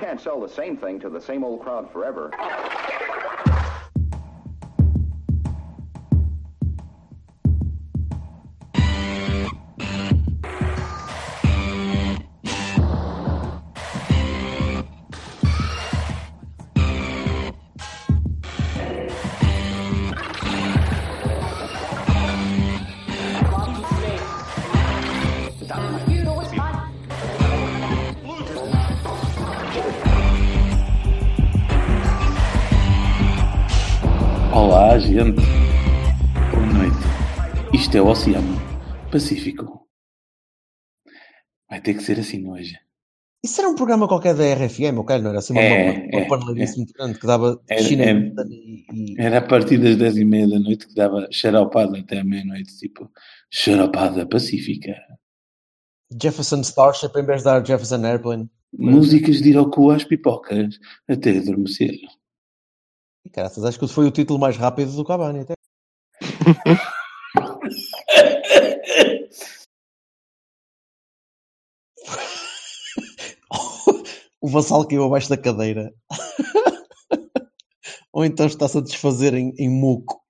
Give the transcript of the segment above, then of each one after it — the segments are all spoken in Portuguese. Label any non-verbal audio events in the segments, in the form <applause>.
Can't sell the same thing to the same old crowd forever. Oceano Pacífico. Vai ter que ser assim hoje. Isso era um programa qualquer da RFM, ok? Não era assim uma, É, uma, uma é, paneladice muito grande que dava Era- China é- e, e- Era a partir das 10 e meia da noite que dava xaropada até à meia-noite, tipo, xaropada pacífica. Jefferson Starship em vez de dar Jefferson Airplane. Músicas de ir ao cu às pipocas até adormecer. E caraças, acho que foi o título mais rápido do Cavani. Até. <laughs> o vassal caiu abaixo da cadeira. Ou então está-se a desfazer em, em muco.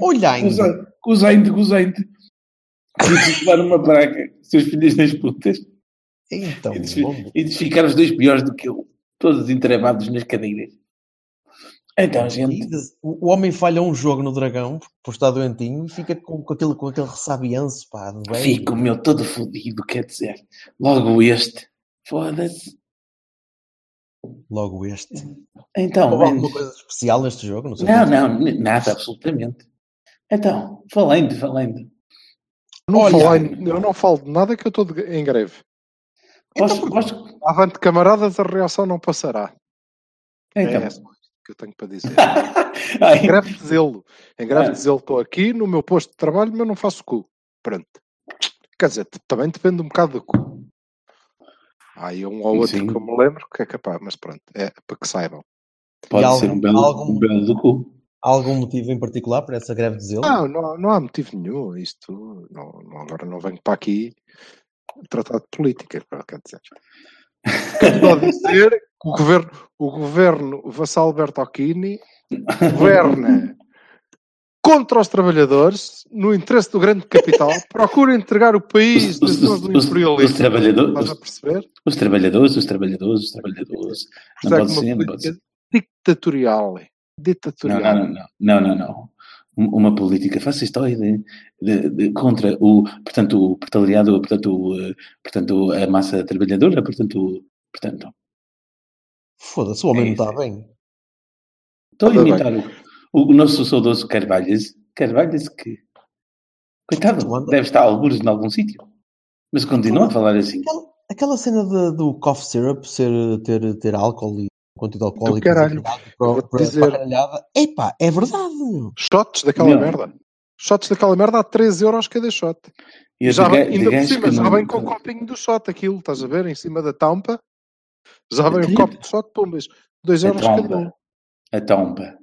Olha ainda. Gozente. Tive dar uma praga, seus filhos das putas. Então, E de, e de ficar os dois piores do que eu. Todos entrevados nas cadeiras. Então, gente. O o homem falha um jogo no Dragão por estar doentinho e fica com, com, aquele, com aquele ressabianço, pá, velho. Fico, meu, todo fodido, quer dizer. Logo este. Foda-se. Logo este. Então, Houve alguma coisa especial neste jogo? Não, sei Não, não, nada, absolutamente. Então, falando, falando. Não Olha. eu não falo de nada que eu estou em greve. Posso, posso? Avante, camaradas, a reação não passará. Então. É que eu tenho para dizer. <laughs> Em greve de zelo. Em greve Ah. de zelo estou aqui no meu posto de trabalho, mas não faço cu. Pronto. Quer dizer, também depende um bocado do cu. Há aí um ou outro Sim. que eu me lembro que é capaz, mas pronto, é para que saibam. pode E ser algum- um belo, algum- um belo do cu. Há algum motivo em particular para essa greve de zelo? Não, não, não há motivo nenhum. Isto, não, não- agora não venho para aqui tratar de política, quer dizer. Dizer que o governo, o governo Vassal Bertocchini governa contra os trabalhadores, no interesse do grande capital, procura entregar o país Os- nas os- mãos do imperialismo. os trabalhadores- Estás a perceber? Os trabalhadores, os trabalhadores, os trabalhadores. Não é pode uma ser, não pode ser. ditatorial. Não, Ditatorial. não, não, não, não, não, não. Um- Uma política fascistoide de, de, contra o, portanto, o proletariado, portanto, o, eh, portanto, a massa trabalhadora, portanto, portanto, Foda-se, o homem É não está bem. estou a imitar o, o, nosso saudoso Carvalhas, Carvalhas que, coitado, deve estar a algures em algum sítio, mas continua a falar assim. Aquela, aquela cena de- do cough syrup ser, ter, ter álcool e quantidade alcoólica caralho. para, para, dizer. para. Epá, é verdade. Shots daquela Não. merda. Shots daquela merda a 13 euros cada shot. E já de vem, ga- de ainda por cima, já vem com o copinho do shot, aquilo, estás a ver? Em cima da tampa. Já vem o copo de shot, pumbas. 2 A euros cada um. A tomba.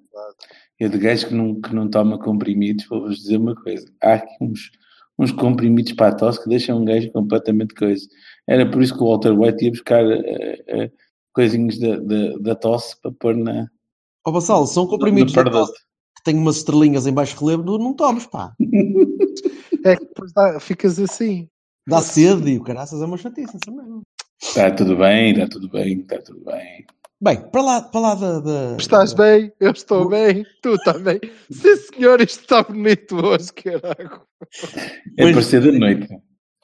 Eu de gajo que não, que não toma comprimidos, vou-vos dizer uma coisa. Há aqui uns, uns comprimidos para a tosse que deixam um gajo completamente coisa. Era por isso que o Walter White ia buscar eh, eh, coisinhos da, da, da tosse para pôr na. Ó Bassal, são comprimidos perdote. tosse que têm umas estrelinhas em baixo relevo, não, não tomes, pá. <laughs> É que depois dá- ficas assim. Dá sede e o caraças é uma chatice essa mesmo. Está tudo bem, está tudo bem, está tudo bem. Bem, para lá, para lá da... da- Estás bem? Eu estou bem. Tu também. Sim, senhor, isto está bonito hoje, caralho. É Pois- por ser da noite.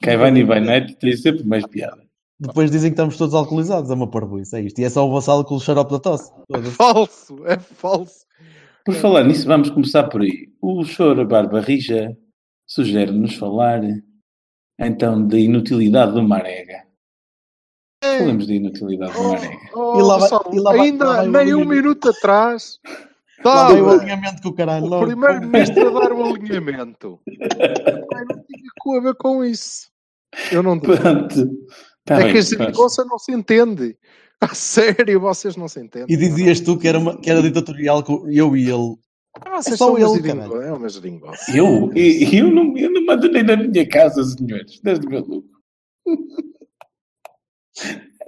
Quem vai e vai noite tem sempre mais piada. Depois dizem que estamos todos alcoolizados, é uma parvoíce, é isto. E é só o Vassal com o xarope da tosse. Foda-se. Falso, é falso. Por falar nisso, vamos começar por aí. O Choro Barba Rija sugere-nos falar então da inutilidade do Marega. Falamos da inutilidade do Marega. Oh, E lá vai- e lá vai- ainda lá vai nem um minuto atrás. <laughs> Vem o Estava alinhamento com o caralho. o primeiro-ministro a dar o alinhamento. <laughs> Não tinha com a ver com isso. Eu não <laughs> digo. Pronto. Tá é bem, que a geringonça não se entende. <laughs> A sério, vocês não se entendem. E dizias tu que era, uma, que era ditatorial com eu e ele. Ah, vocês é só ele, geringo-. É uma geringonça. Eu, eu, eu, não, eu não mando nem na minha casa, senhores. Desde maluco. <laughs>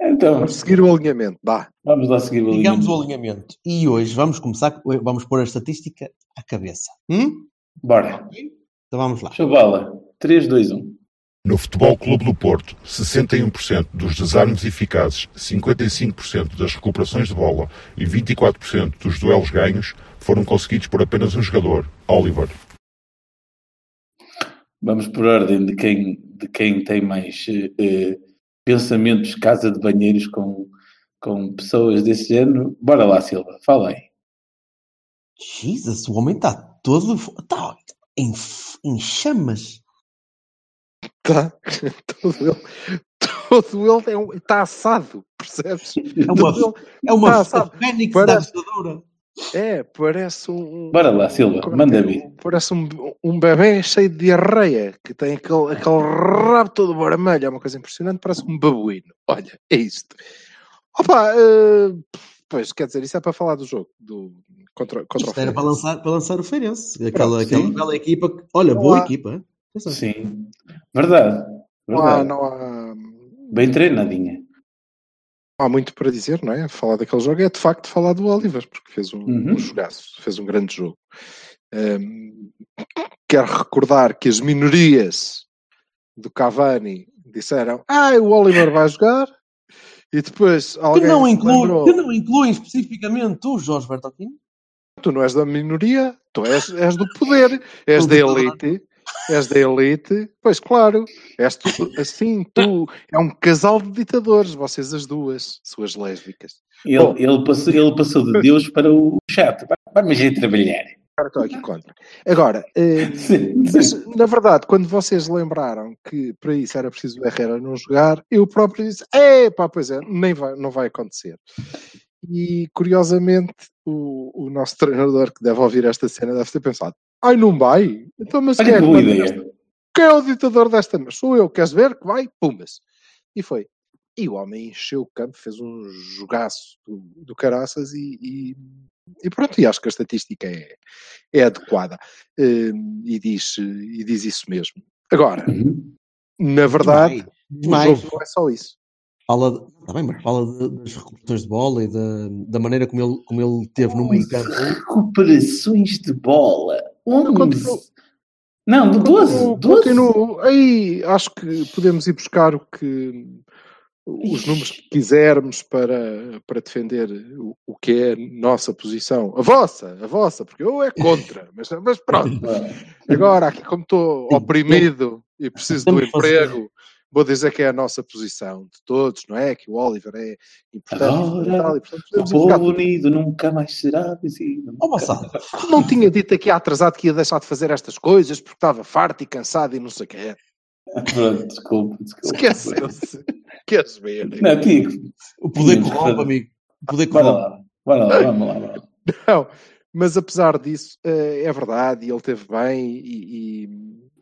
Então, Vamos seguir o alinhamento, vá. vamos lá seguir o Digamos alinhamento. o alinhamento. E hoje vamos começar, vamos pôr a estatística à cabeça. Hum? Bora. Então vamos lá. Chavala. 3, 2, 1. No Futebol Clube do Porto, 61% dos desarmes eficazes, 55% das recuperações de bola e 24% dos duelos ganhos foram conseguidos por apenas um jogador, Oliver. Vamos por ordem de quem, de quem tem mais eh, eh, pensamentos casa de banheiros com, com pessoas desse género. Bora lá, Silva. Fala aí. Jesus, o homem está todo. Está em, em chamas. Tá. <laughs> Todo ele, todo ele é um, está assado, percebes? É uma, Todo é uma fênix Para- da abusadora. é, parece um. Bora lá, Silva. é que Manda é? vir. Parece um, um bebê cheio de diarreia, que tem aquele, aquele rabo todo vermelho, é uma coisa impressionante, parece um babuíno. Olha, é isto. Opa, eh, pois, quer dizer, isso é para falar do jogo, do, contra, contra Isto o era para Feirense. lançar, para lançar o Feirense. Pronto, Aquela, aquela bela equipa. Olha, Não boa equipa. Sim. Verdade. Não há, Verdade. não há, Bem treinadinha. não há muito para dizer, não é? Falar daquele jogo é de facto falar do Oliver, porque fez um, Uhum. um jogaço, fez um grande jogo. Ehm, quero recordar que as minorias do Cavani disseram: Ah, o Oliver vai jogar. E depois Que alguém não, se inclui, lembrou, que não inclui especificamente tu, Jorge Bertolini. tu não és da minoria, tu és, és do poder, és da elite, és da elite, pois claro, és tu, assim, tu, é um casal de ditadores, vocês as duas, suas lésbicas. Ele, Bom. ele, passou, ele passou de Deus para o chato. Vai- Vamos ir trabalhar. Agora estou aqui contra. Agora, eh, <laughs> Sim, mas, sim. na verdade, quando vocês lembraram que para isso era preciso o Herrera não jogar, eu próprio disse: é pá, pois é, nem vai, não vai acontecer. E curiosamente, o, o nosso treinador que deve ouvir esta cena deve ter pensado: ai, não vai? Então, mas quem Olha é, que boa ideia. quem é o ditador desta? Mas sou eu, queres ver? Que vai? Pumas. E foi. E o homem encheu o campo, fez um jogaço do, do caraças e, e, e pronto, e acho que a estatística é, é adequada eh, e, diz, e diz isso mesmo. Agora, Uhum. na verdade, Demais. o jogo não é só isso. Fala, de- tá bem, mas fala de- das recuperações de bola e da, da maneira como ele, como ele teve no meio campo. Recuperações de bola. Não, 11. continuo. Não, de 12. Continuo, 12. continuo. Aí acho que podemos ir buscar o que os números que quisermos para, para defender o, o que é a nossa posição. A vossa, a vossa, porque eu é contra, mas, mas pronto. <laughs> Agora, aqui como estou oprimido e preciso do emprego, vou dizer que é a nossa posição de todos, não é? Que o Oliver é importante e Agora, fundamental, e, portanto, O povo unido nunca mais será vencido. Moçada, Não tinha dito aqui atrasado que ia deixar de fazer estas coisas porque estava farto e cansado e não sei o que é. Pronto, desculpa, desculpa. Esqueceu-se. <laughs> Queres ver? Não, Tico, o poder corrompe, amigo. O poder bora corrompe. lá. Bora lá, vamos lá. vamos lá. Não, mas apesar disso, eh, é verdade, e ele teve bem e, e-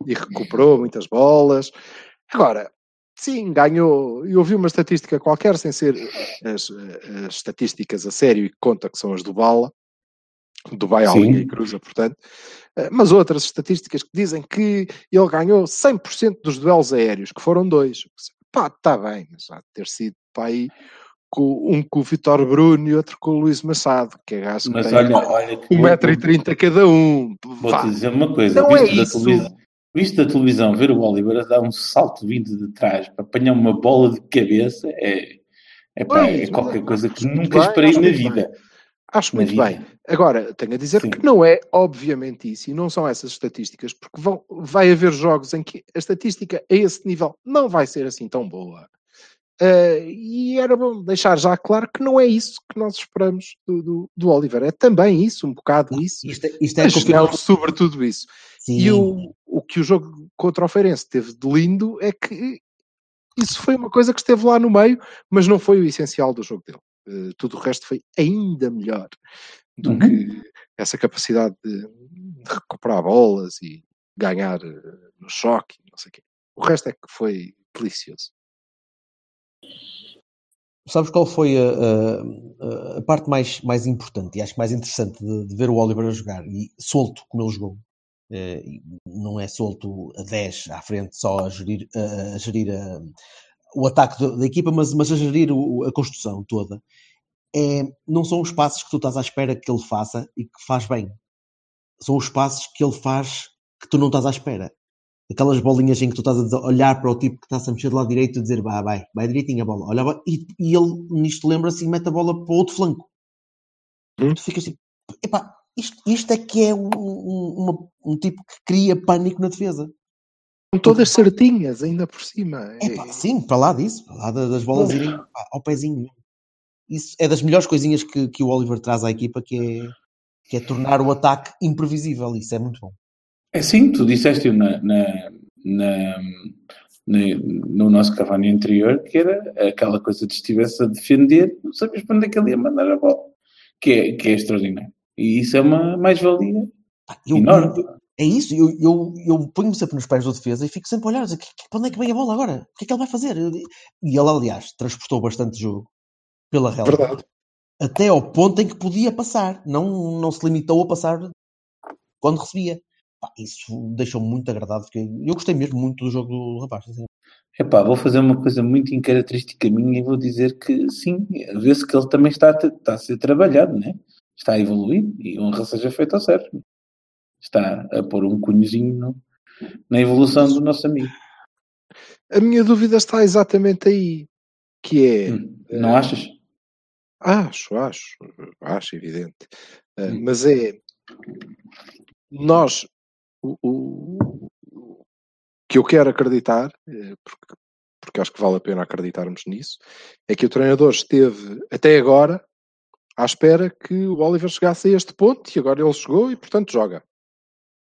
e recuperou muitas bolas. Agora, sim, ganhou. Eu ouvi uma estatística qualquer, sem ser as, as estatísticas a sério e que conta, que são as do Bala, do linha e cruza, portanto, eh, mas outras estatísticas que dizem que ele ganhou 100% dos duelos aéreos, que foram dois. Pá, está bem, mas há de ter sido para aí com, um com o Vitor Bruno e outro com o Luís Machado, que é gajo que Mas tem olha, olha que vou- 1,30m cada um. Vou-te dizer uma coisa. Não é Visto da, isso. televisão, visto da televisão, ver o Oliver a dar um salto vindo de trás para apanhar uma bola de cabeça é, é, pá, é qualquer coisa que nunca esperei na vida. Acho muito bem. Agora, tenho a dizer Sim. que não é, obviamente, isso, e não são essas estatísticas, porque vão, vai haver jogos em que a estatística a esse nível não vai ser assim tão boa. Ah, e era bom deixar já claro que não é isso que nós esperamos do, do, do Oliver. É também isso, um bocado isso. Isto, é- isto é Mas confirmado. não, sobretudo isso. Sim. E o, o que o jogo contra o Feirense teve de lindo é que isso foi uma coisa que esteve lá no meio, mas não foi o essencial do jogo dele. Eh, tudo o resto foi ainda melhor do Uhum. que essa capacidade de, de recuperar bolas e ganhar eh, no choque, não sei o quê. O resto é que foi delicioso. Sabes qual foi a, a- a parte mais, mais importante e acho mais interessante de, de ver o Oliver a jogar e solto como ele jogou? E não é solto a 10 à frente, só a gerir, a, a gerir o ataque da equipa, mas, mas a gerir o, a construção toda. É, não são os passos que tu estás à espera que ele faça e que faz bem. São os passos que ele faz que tu não estás à espera. Aquelas bolinhas em que tu estás a olhar para o tipo que está a mexer do lado direito e dizer vai, vai, vai direitinho a bola. Olha, e, e ele nisto lembra-se e mete a bola para o outro flanco. Hum? Tu ficas assim, epá, isto, isto é que é um, um, um, tipo que cria pânico na defesa. Com todas certinhas, ainda por cima. É, pá, sim, para lá disso, para lá das bolas irem ao pezinho. Isso é das melhores coisinhas que, que o Oliver traz à equipa, que é, que é tornar o ataque imprevisível. Isso é muito bom. É sim, tu disseste na, na, na, no nosso Cavani anterior, que era aquela coisa de estivesse a defender, não sabias para onde é que ele ia mandar a bola, que é, que é extraordinário. E isso é uma mais-valia enorme. É isso, eu, eu, eu ponho-me sempre nos pés do defesa e fico sempre a olhar, dizer, para onde é que vem a bola agora? O que é que ele vai fazer? E ele, aliás, transportou bastante jogo pela real. Verdade. Até ao ponto em que podia passar, não, não se limitou a passar quando recebia. Pá, isso deixou-me muito agradado, porque eu gostei mesmo muito do jogo do rapaz. Assim. Epá, vou fazer uma coisa muito incaracterística minha e vou dizer que sim, vê-se que ele também está a, está a ser trabalhado, né? está a evoluir e honra seja feita ao Sérgio está a pôr um cunhozinho no, na evolução do nosso amigo. A minha dúvida está exatamente aí, que é... Hum, não uh, achas? Acho, acho, acho evidente. Uh, hum. Mas é, nós, o, o, que eu quero acreditar, eh, porque, porque acho que vale a pena acreditarmos nisso, é que o treinador esteve até agora à espera que o Oliver chegasse a este ponto e agora ele chegou e portanto joga.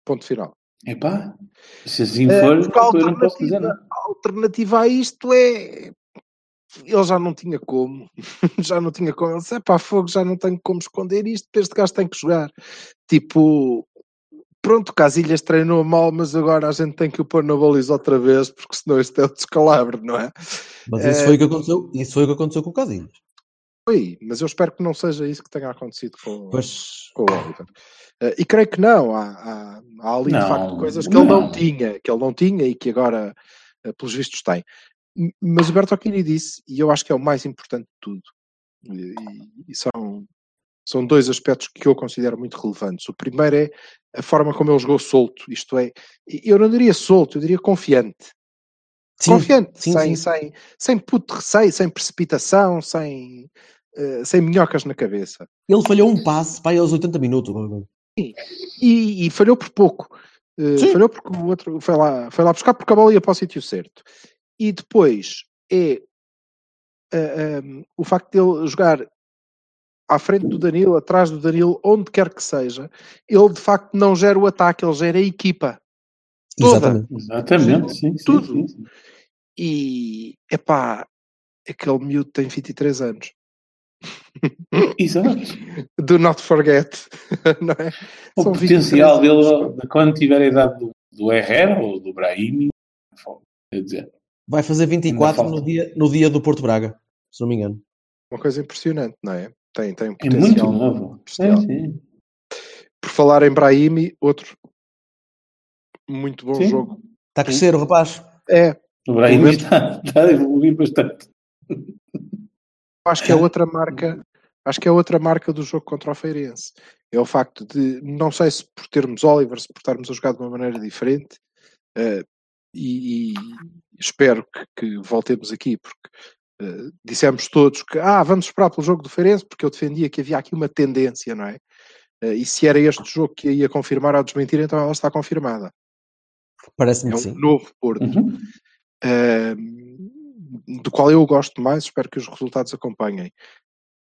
Ponto final. Epá, se assim eh, for, uh, eu não posso dizer nada. A alternativa a isto é ele já não tinha como, <laughs> já não tinha como, ele disse, pá, fogo, já não tenho como esconder isto, este gajo tem que jogar. Tipo, pronto, Casilhas treinou mal, mas agora a gente tem que o pôr na baliza outra vez, porque senão isto é o descalabro, não é? Mas isso, é... foi o que aconteceu, isso foi o que aconteceu com o Casilhas. Foi, mas eu espero que não seja isso que tenha acontecido com, pois... com o Oliver. Uh, e creio que não, há, há, há ali não, de facto coisas que não. ele não tinha, que ele não tinha e que agora, uh, pelos vistos, tem. Mas o Bertocchini disse, e eu acho que é o mais importante de tudo, e, e são, são dois aspectos que eu considero muito relevantes. O primeiro é a forma como ele jogou solto, isto é, eu não diria solto, eu diria confiante. Sim, confiante, sim, sem, sim. sem, sem puto receio, sem precipitação, sem, uh, sem minhocas na cabeça. Ele falhou um passe para aos 80 minutos. Sim. E, e falhou por pouco. Uh, falhou porque o outro foi lá, foi lá buscar porque a bola ia para o sítio certo. E depois é uh, eh, um, o facto de ele jogar à frente do Danilo, atrás do Danilo, onde quer que seja, ele de facto não gera o ataque, ele gera a equipa. Toda. Exatamente, Exatamente. Sim, tudo. Sim, sim, e, epá, aquele miúdo tem 23 anos. Exato. <laughs> Do not forget. <laughs> Não é? O São potencial dele, de quando tiver a idade do, do Herrera ou do Brahimi, quer dizer. Vai fazer 24 no dia, no dia do Porto Braga, se não me engano. Uma coisa impressionante, não é? Tem, tem um potencial. É muito novo. É, sim. Por falar em Brahimi, outro muito bom sim. jogo. Está a crescer o rapaz. É. O Brahimi está, está a evoluir bastante. Acho que é outra marca, acho que é outra marca do jogo contra o Feirense. É o facto de, não sei se por termos Oliver, se por estarmos a jogar de uma maneira diferente, uh, e, e, espero que, que, voltemos aqui, porque uh, dissemos todos que ah, vamos esperar pelo jogo do Feirense, porque eu defendia que havia aqui uma tendência, não é? Uh, e se era este jogo que ia confirmar ou desmentir, então ela está confirmada. Parece-me é um sim. novo Porto. Uhum. Uh, do qual eu gosto mais, espero que os resultados acompanhem.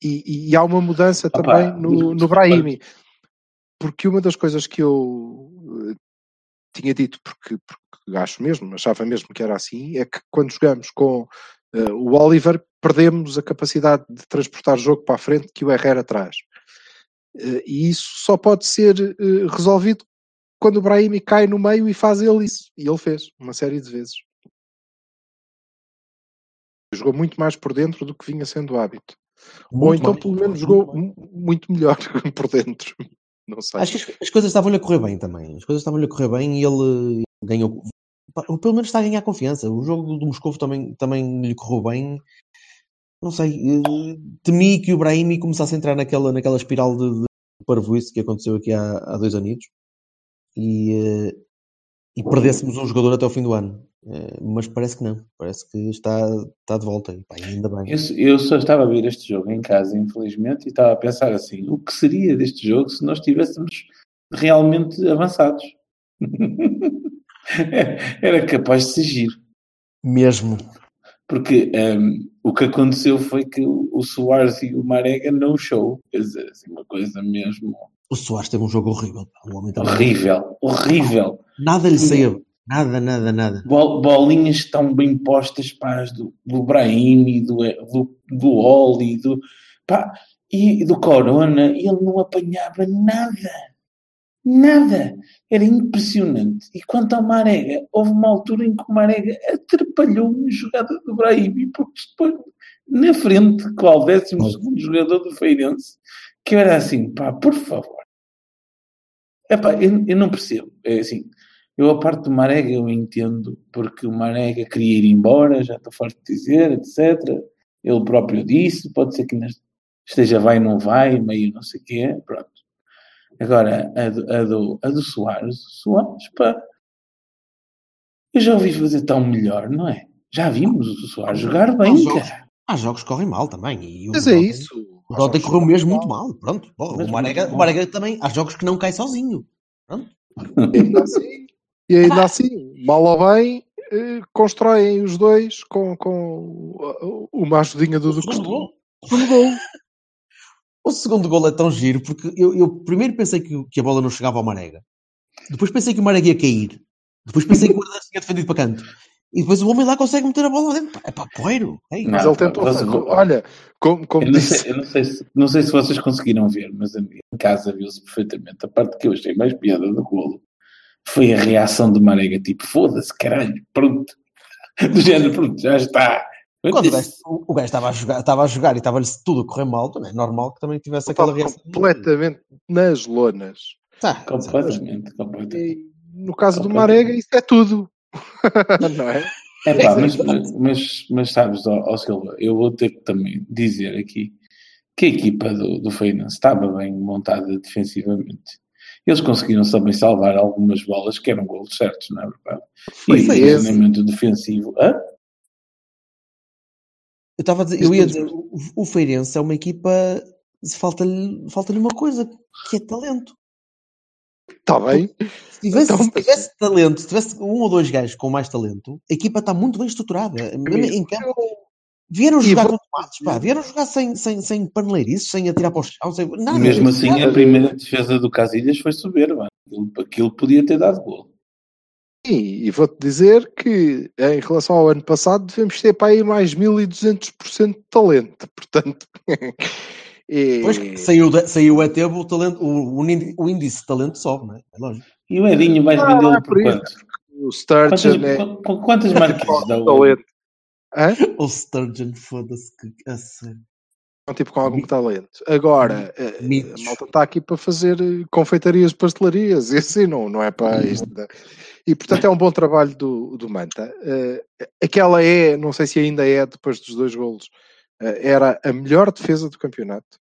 E, e há uma mudança Opa, também no, no Brahimi, porque uma das coisas que eu eh, tinha dito, porque, porque acho mesmo, achava mesmo que era assim, é que quando jogamos com uh, o Oliver, perdemos a capacidade de transportar jogo para a frente que o Herrera traz. Uh, e isso só pode ser uh, resolvido quando o Brahimi cai no meio e faz ele isso. E ele fez, uma série de vezes. Jogou muito mais por dentro do que vinha sendo o hábito. Muito Ou então, mais, pelo menos, jogou muito, muito melhor <laughs> por dentro. Não sei. Acho que as, as coisas estavam-lhe a correr bem também. As coisas estavam-lhe a correr bem e ele ganhou, pelo menos está a ganhar confiança. O jogo do, Moscovo também, também lhe correu bem. Não sei, eh, temi que o Brahimi começasse a entrar naquela, naquela espiral de, de parvoíce que aconteceu aqui há, há dois anos e, eh, e perdêssemos um jogador até o fim do ano. Eh, mas parece que não, parece que está, está de volta, e, pá, ainda bem. Eu, eu, só estava a ver este jogo em casa, infelizmente, e estava a pensar assim: o que seria deste jogo se nós estivéssemos realmente avançados? <laughs> <laughs> Era capaz de se giro. Mesmo. Porque um, o que aconteceu foi que o, Soares e o Marega não show. Quer dizer, assim, uma coisa mesmo. O Soares teve um jogo horrível. O homem horrível, horrível. Nada lhe saiu. Nada, nada, nada. Bolinhas estão bem postas pá, do, do Brahim, do, do, do Oli, do, pá, e do Corona, e ele não apanhava nada. Nada. Era impressionante. E quanto ao Marega, houve uma altura em que o Marega atrapalhou uma jogada do Brahim, porque depois, na frente, qual o décimo segundo jogador do Feirense, que era assim, pá, por favor. Epá, eu, eu não percebo. É assim, eu, a parte do Marega, eu entendo, porque o Marega queria ir embora, já estou farto de dizer, etc. Ele próprio disse, pode ser que esteja vai, não vai, meio não sei o quê, pronto. Agora, a do, a do, a do Soares, Soares, pá, eu já ouvi fazer tão melhor, não é? Já vimos o Soares jogar bem, há jogos, cara. Há jogos que correm mal também. E Mas é isso. O Dota correu mesmo muito mal, pronto. o, Marega, o Marega também, há jogos que não cai sozinho. Pronto. E ainda assim, e ainda assim mal ou bem, eh, constroem os dois com, com uma ajudinha do, do costume. O segundo gol é tão giro porque eu, eu primeiro pensei que, que, a bola não chegava ao Marega. Depois pensei que o Marega ia cair. Depois pensei que o guarda tinha defendido para canto. E depois o homem lá consegue meter a bola lá dentro. É pá, poeiro. É mas ele tentou. Mas, olha, como, como eu não, sei, eu não, sei se, não sei se vocês conseguiram ver, mas em casa viu-se perfeitamente. A parte que eu achei mais piada do golo foi a reação do Marega, tipo, foda-se, caralho, pronto. <laughs> Do género, pronto, já está. Quando o gajo, o gajo estava a jogar, estava a jogar e estava-lhe tudo a correr mal, também é normal que também tivesse aquela reação. Completamente nas lonas. Tá, completamente, completamente. E, no caso do Marega, isso é tudo. <laughs> não é? É pá, mas, mas, mas sabes, ó, ó, Silva, eu vou ter que também dizer aqui que a equipa do, do Feyenoord estava bem montada defensivamente. Eles conseguiram também salvar algumas bolas que eram golos certos, não é verdade? Foi e o treinamento defensivo. Hã? Eu estava a dizer, eu ia dizer, o, o Feirense é uma equipa, falta-lhe falta uma coisa, que é talento. Está bem. Se tivesse, então, se tivesse talento, se tivesse um ou dois gajos com mais talento, a equipa está muito bem estruturada. Mesmo em campo, vieram jogar vou... com tomates, pá, vieram jogar sem, sem, sem paneleirices, sem atirar para o chão, sem nada. Mesmo assim, nada. a primeira defesa do Casilhas foi soberba. Aquilo, aquilo podia ter dado gol. Sim, e vou-te dizer que em relação ao ano passado devemos ter para aí mais 1200% de talento, <laughs> portanto. e... Pois saiu, saiu a ter o talento, o, o índice de talento sobe, não é? É lógico. E o Edinho vais ah, vendê-lo por quanto? O Sturgeon quantas, é... quantas marcas <laughs> dá o O Sturgeon, foda-se que a sério. Tipo com algum talento. Agora, eh, a malta está aqui para fazer eh, confeitarias, pastelarias, <laughs> e assim não, não é para isto. E portanto é um bom trabalho do, do Manta. Uh, aquela é, não sei se ainda é, depois dos dois golos, uh, era a melhor defesa do campeonato.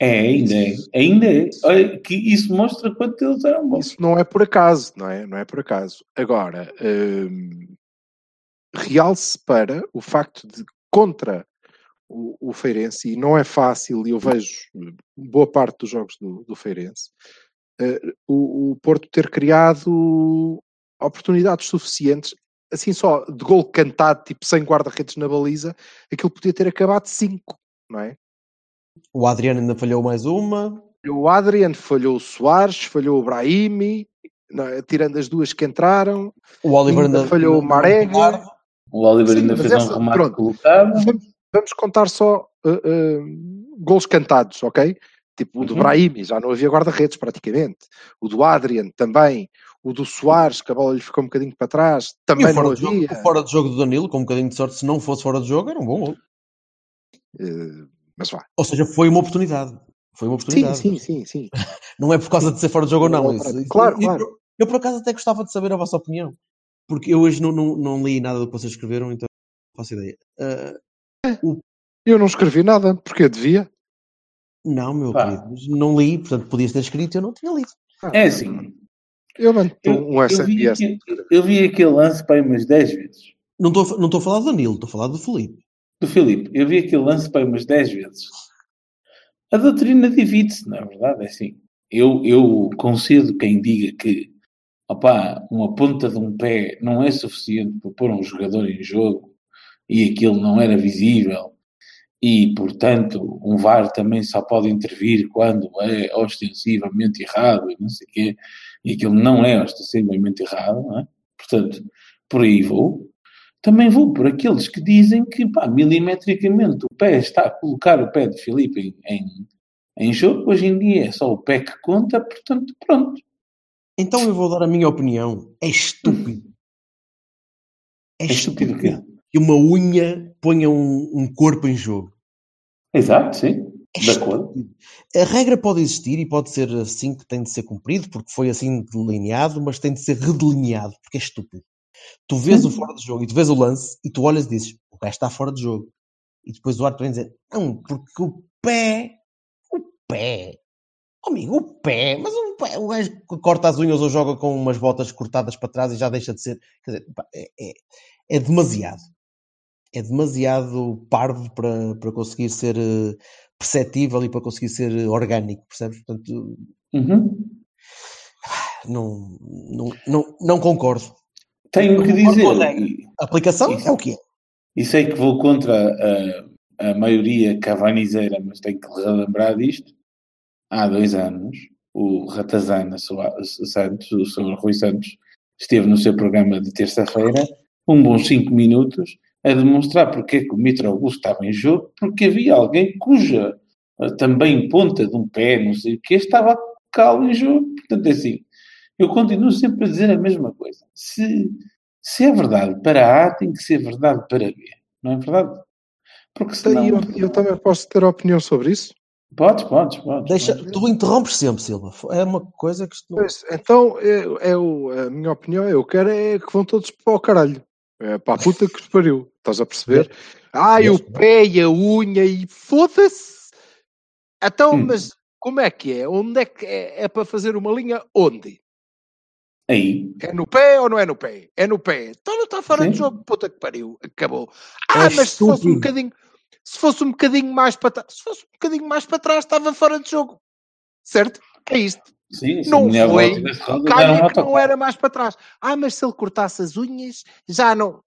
É, ainda é. Ainda é. Olha, que isso mostra quanto eles eram bons. Isso não é por acaso, não é? Não é por acaso. Agora, um, realce para o facto de contra o, o, Feirense, e não é fácil, e eu vejo boa parte dos jogos do, do Feirense, uh, o, o, Porto ter criado oportunidades suficientes, assim só de gol cantado, tipo sem guarda-redes na baliza, aquilo podia ter acabado 5, não é? O Adriano ainda falhou mais uma. O Adriano falhou o Soares, falhou o Brahimi, é? tirando as duas que entraram. O Oliver ainda, ainda falhou o Marega. O Oliver ainda fez essa, um remate pronto, colocado. Vamos, vamos, contar só uh, uh, gols cantados, ok? Tipo o do uhum. Brahimi, já não havia guarda-redes praticamente. O do Adrian também. O do Soares, que a bola lhe ficou um bocadinho para trás, também não havia. Jogo, o fora de jogo do Danilo, com um bocadinho de sorte, se não fosse fora de jogo, era um bom gol. Uh, mas vá. Ou seja, foi uma oportunidade. Foi uma oportunidade. Sim, sim, sim. sim. <laughs> não é por causa de ser fora de jogo ou não. Isso, claro, isso, claro. Eu, eu, por acaso até gostava de saber a vossa opinião. porque eu hoje não, não, não li nada do que vocês escreveram, então não faço ideia. Uh, Eu não escrevi nada, porque eu devia. não, meu Pá. querido, não li, portanto podias ter escrito e eu não tinha lido. É assim. Eu mando um eu, vi, SMS. aquele- eu vi aquele lance para aí umas 10 vezes. Não estou não estou a falar do Danilo, estou a falar do Felipe. Do Filipe, eu vi aquele lance para aí umas 10 vezes. A doutrina divide-se, não é verdade? É assim. Eu, eu concedo quem diga que opá, uma ponta de um pé não é suficiente para pôr um jogador em jogo e aquilo não era visível e, portanto, um VAR também só pode intervir quando é ostensivamente errado e não sei o quê, e aquilo não é ostensivamente errado, é? Portanto, por aí vou. Também vou por aqueles que dizem que, pá, milimetricamente o pé está a colocar o pé de Filipe em, em, em jogo, hoje em dia é só o pé que conta, portanto, pronto. Então eu vou dar a minha opinião. É estúpido. É, É estúpido o quê? Que uma unha ponha um, um corpo em jogo. Exato, sim. É De acordo. A regra pode existir e pode ser assim que tem de ser cumprido, porque foi assim delineado, mas tem de ser redelineado, porque é estúpido. Tu vês Sim. o fora de jogo e tu vês o lance e tu olhas e dizes, o gajo está fora de jogo. E depois o árbitro vem dizer, não, porque o pé, o pé, oh, amigo, o pé, mas o pé, o gajo que corta as unhas ou joga com umas botas cortadas para trás e já deixa de ser, quer dizer, é, é, é demasiado. É demasiado parvo para, para conseguir ser eh, perceptível e para conseguir ser eh, orgânico, percebes? Portanto, Uhum. não, não, não, não concordo. Tenho que dizer, A aplicação Isso. é o que é. e sei que vou contra a, a maioria cavanizeira, mas tenho que relembrar disto. Há dois anos, o Ratazana Santos, o Sr. Rui Santos, esteve no seu programa de terça-feira, um bons cinco minutos, a demonstrar porque é que o Mitro Augusto estava em jogo, porque havia alguém cuja eh, também ponta de um pé, não sei o que, estava calo em jogo. Portanto, é assim, eu continuo sempre a dizer a mesma coisa. Se, se é verdade para A, tem que ser verdade para B. Não é verdade? Porque senão... E eu, eu também posso ter opinião sobre isso? Podes, podes, podes. Deixa, podes. tu interrompes sempre, Silva. É uma coisa que. Pois, então, é, é o- a minha opinião, eu quero é que vão todos para o caralho. É para a puta que os pariu. Estás a perceber? Ai, o pé e a unha e foda-se. Então, Hum. mas como é que é? Onde é que é, é para fazer uma linha? Onde? Aí, É no pé ou não é no pé? É no pé. Então não está fora de Sim. jogo, puta que pariu. Acabou. Ah, É mas se fosse um estúpido. bocadinho, se fosse um bocadinho mais para trás, se fosse um bocadinho mais para trás, estava fora de jogo. Certo? É isto. sim, Não avó foi. Calha que não era mais para trás. Ah, mas se ele cortasse as unhas, já não.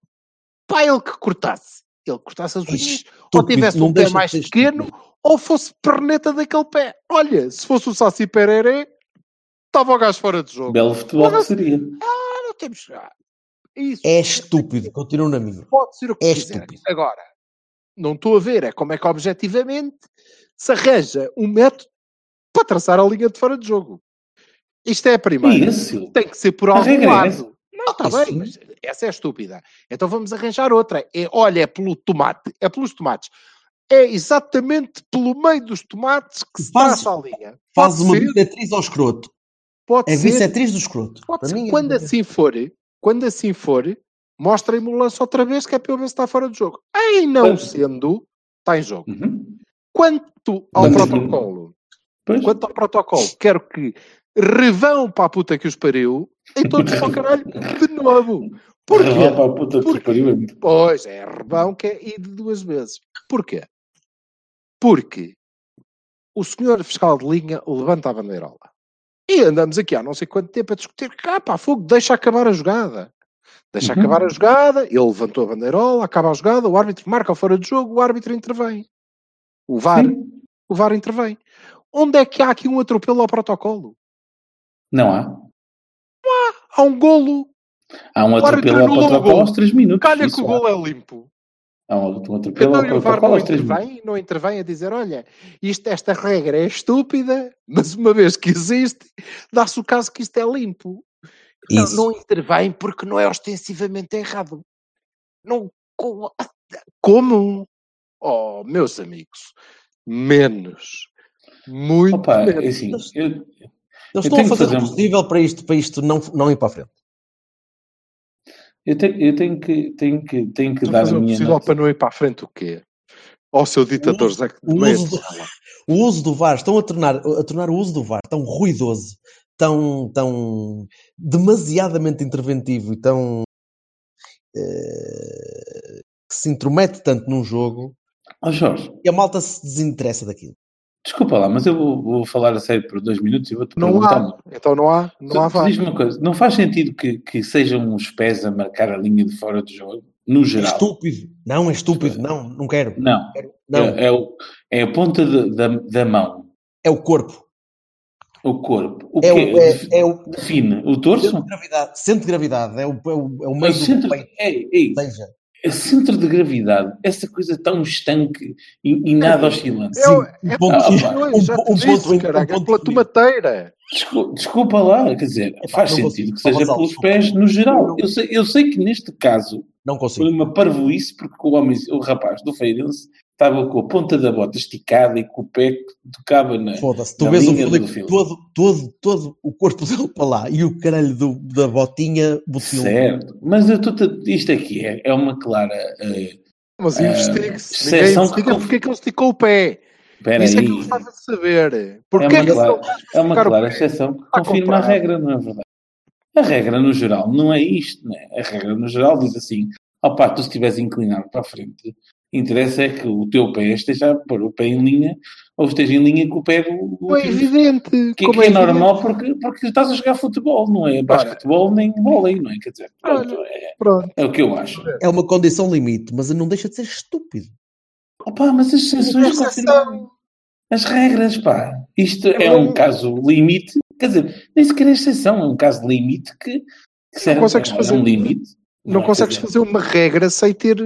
Pá, ele que cortasse. Ele cortasse as unhas, ou tivesse um pé mais pequeno, estúpido. ou fosse perneta daquele pé. Olha, se fosse o Saci Pereré, estava o gajo fora de jogo. Belo futebol que seria. Ah, não temos. ah, Isso. É estúpido. Continuo na minha. Pode ser o que É quiserem. estúpido. Agora, não estou a ver é como é que objetivamente se arranja um método para traçar a linha de fora de jogo. Isto é a primeira. Isso. Tem que ser por algum é lado. Está isso bem, mas essa é estúpida. Então vamos arranjar outra. É, olha, é pelo tomate. É pelos tomates. É exatamente pelo meio dos tomates que se Faz- traça a linha. Faz uma bissetriz ao escroto. pode É ser. bissetriz do escroto. Pode ser. é- Quando assim for, quando assim for, mostrem-me o lance outra vez que é para eu ver se está fora de jogo. Em não Pois. sendo, está em jogo. Uhum. Quanto ao Vamos protocolo, Pois. quanto ao protocolo, quero que revão para a puta que os pariu e todos para o caralho de novo. Porquê? para a puta que te pariu é. Pois, é revão que é ir de duas vezes. Porquê? Porque o senhor fiscal de linha levanta a bandeirola. E andamos aqui há não sei quanto tempo a discutir. Ah, pá, fogo, deixa acabar a jogada. Deixa Uhum. acabar a jogada, ele levantou a bandeirola, acaba a jogada, o árbitro marca fora de jogo, o árbitro intervém. O VAR, Sim. o VAR intervém. Onde é que há aqui um atropelo ao protocolo? Não há. Há um golo, Há um atropelo ao protocolo aos 3 minutos. calha que o golo é limpo. Há um um atropelo Então ao protocolo aos 3 minutos. intervém, não intervém a dizer, olha, isto, esta regra é estúpida, mas uma vez que existe, dá-se o caso que isto é limpo. Não, Isso. não intervém porque não é ostensivamente errado. Não, co- como? Oh, meus amigos, menos. Muito Opa, menos. é assim, eu, Eu estou a fazer fazer o possível para isto, para isto não, não ir para a frente. Eu tenho, eu tenho que, tenho que, tenho que a dar a o minha possível nota. para não ir para a frente o quê? Ó seu ditador Zé que o uso do-. O uso do VAR, estão a tornar, a tornar o uso do VAR tão ruidoso, tão, tão demasiadamente interventivo e tão eh, que se intromete tanto num jogo Ó Jorge, que a malta se desinteressa daquilo. Desculpa lá, mas eu vou, vou falar a sério por dois minutos e vou-te Não perguntar. há. Então não há. Não há Tu- VAR. Diz-me uma coisa, não faz sentido que, que sejam os pés a marcar a linha de fora do jogo, no É geral? estúpido. Não, é estúpido. Não, não quero. Não, Não, É, é, o- é a ponta de- da, da mão, é o corpo. o corpo. O É quê? o, é, é o Define. O torso? centro de gravidade. Centro de gravidade. É o, é o, é o meio do centro, peito. é, é, seja, é centro de gravidade, essa coisa tão estanque e, e nada oscilante. É, é um ponto- um- um um é ponto pela tomateira. Desculpa, desculpa lá, quer dizer, faz não sentido que seja pelos pés no geral. Não. Eu sei, eu sei que neste caso não foi consigo. uma parvoíce porque o homem, o rapaz do Feirense estava com a ponta da bota esticada e com o pé que tocava na. Foda-se. Tu na vês o linha do Filipe filme. todo, todo, todo o corpo <laughs> dele para lá e o caralho do- da botinha botilho. Certo, mas eu tô, isto aqui é, é uma clara. eh, Mas investigue-se. Ninguém exceção que porque é que ele esticou o pé. Espera Isso é que aí. eu gostava de saber. É Porque uma, é que clara, é uma clara exceção que confirma a comprado. regra, não é verdade? A regra, no geral, não é isto. Né? A regra, no geral, diz assim: opá, tu se estiveres inclinado para a frente, interessa é que o teu pé esteja a pôr o pé em linha ou esteja em linha com o pé do. do Não é evidente. que, como que é, evidente. normal porque, porque estás a jogar futebol, não é basquetebol nem vôlei, não é? Quer dizer, pronto, é, Pronto. é o que eu acho. É uma condição limite, mas não deixa de ser estúpido. Opá, mas as exceções confirmam Exceção. as regras, pá. Isto É é um caso limite, quer dizer, nem sequer é exceção, é um caso limite que, que serve consegues é fazer- um limite. Não é? consegues fazer uma regra sem ter.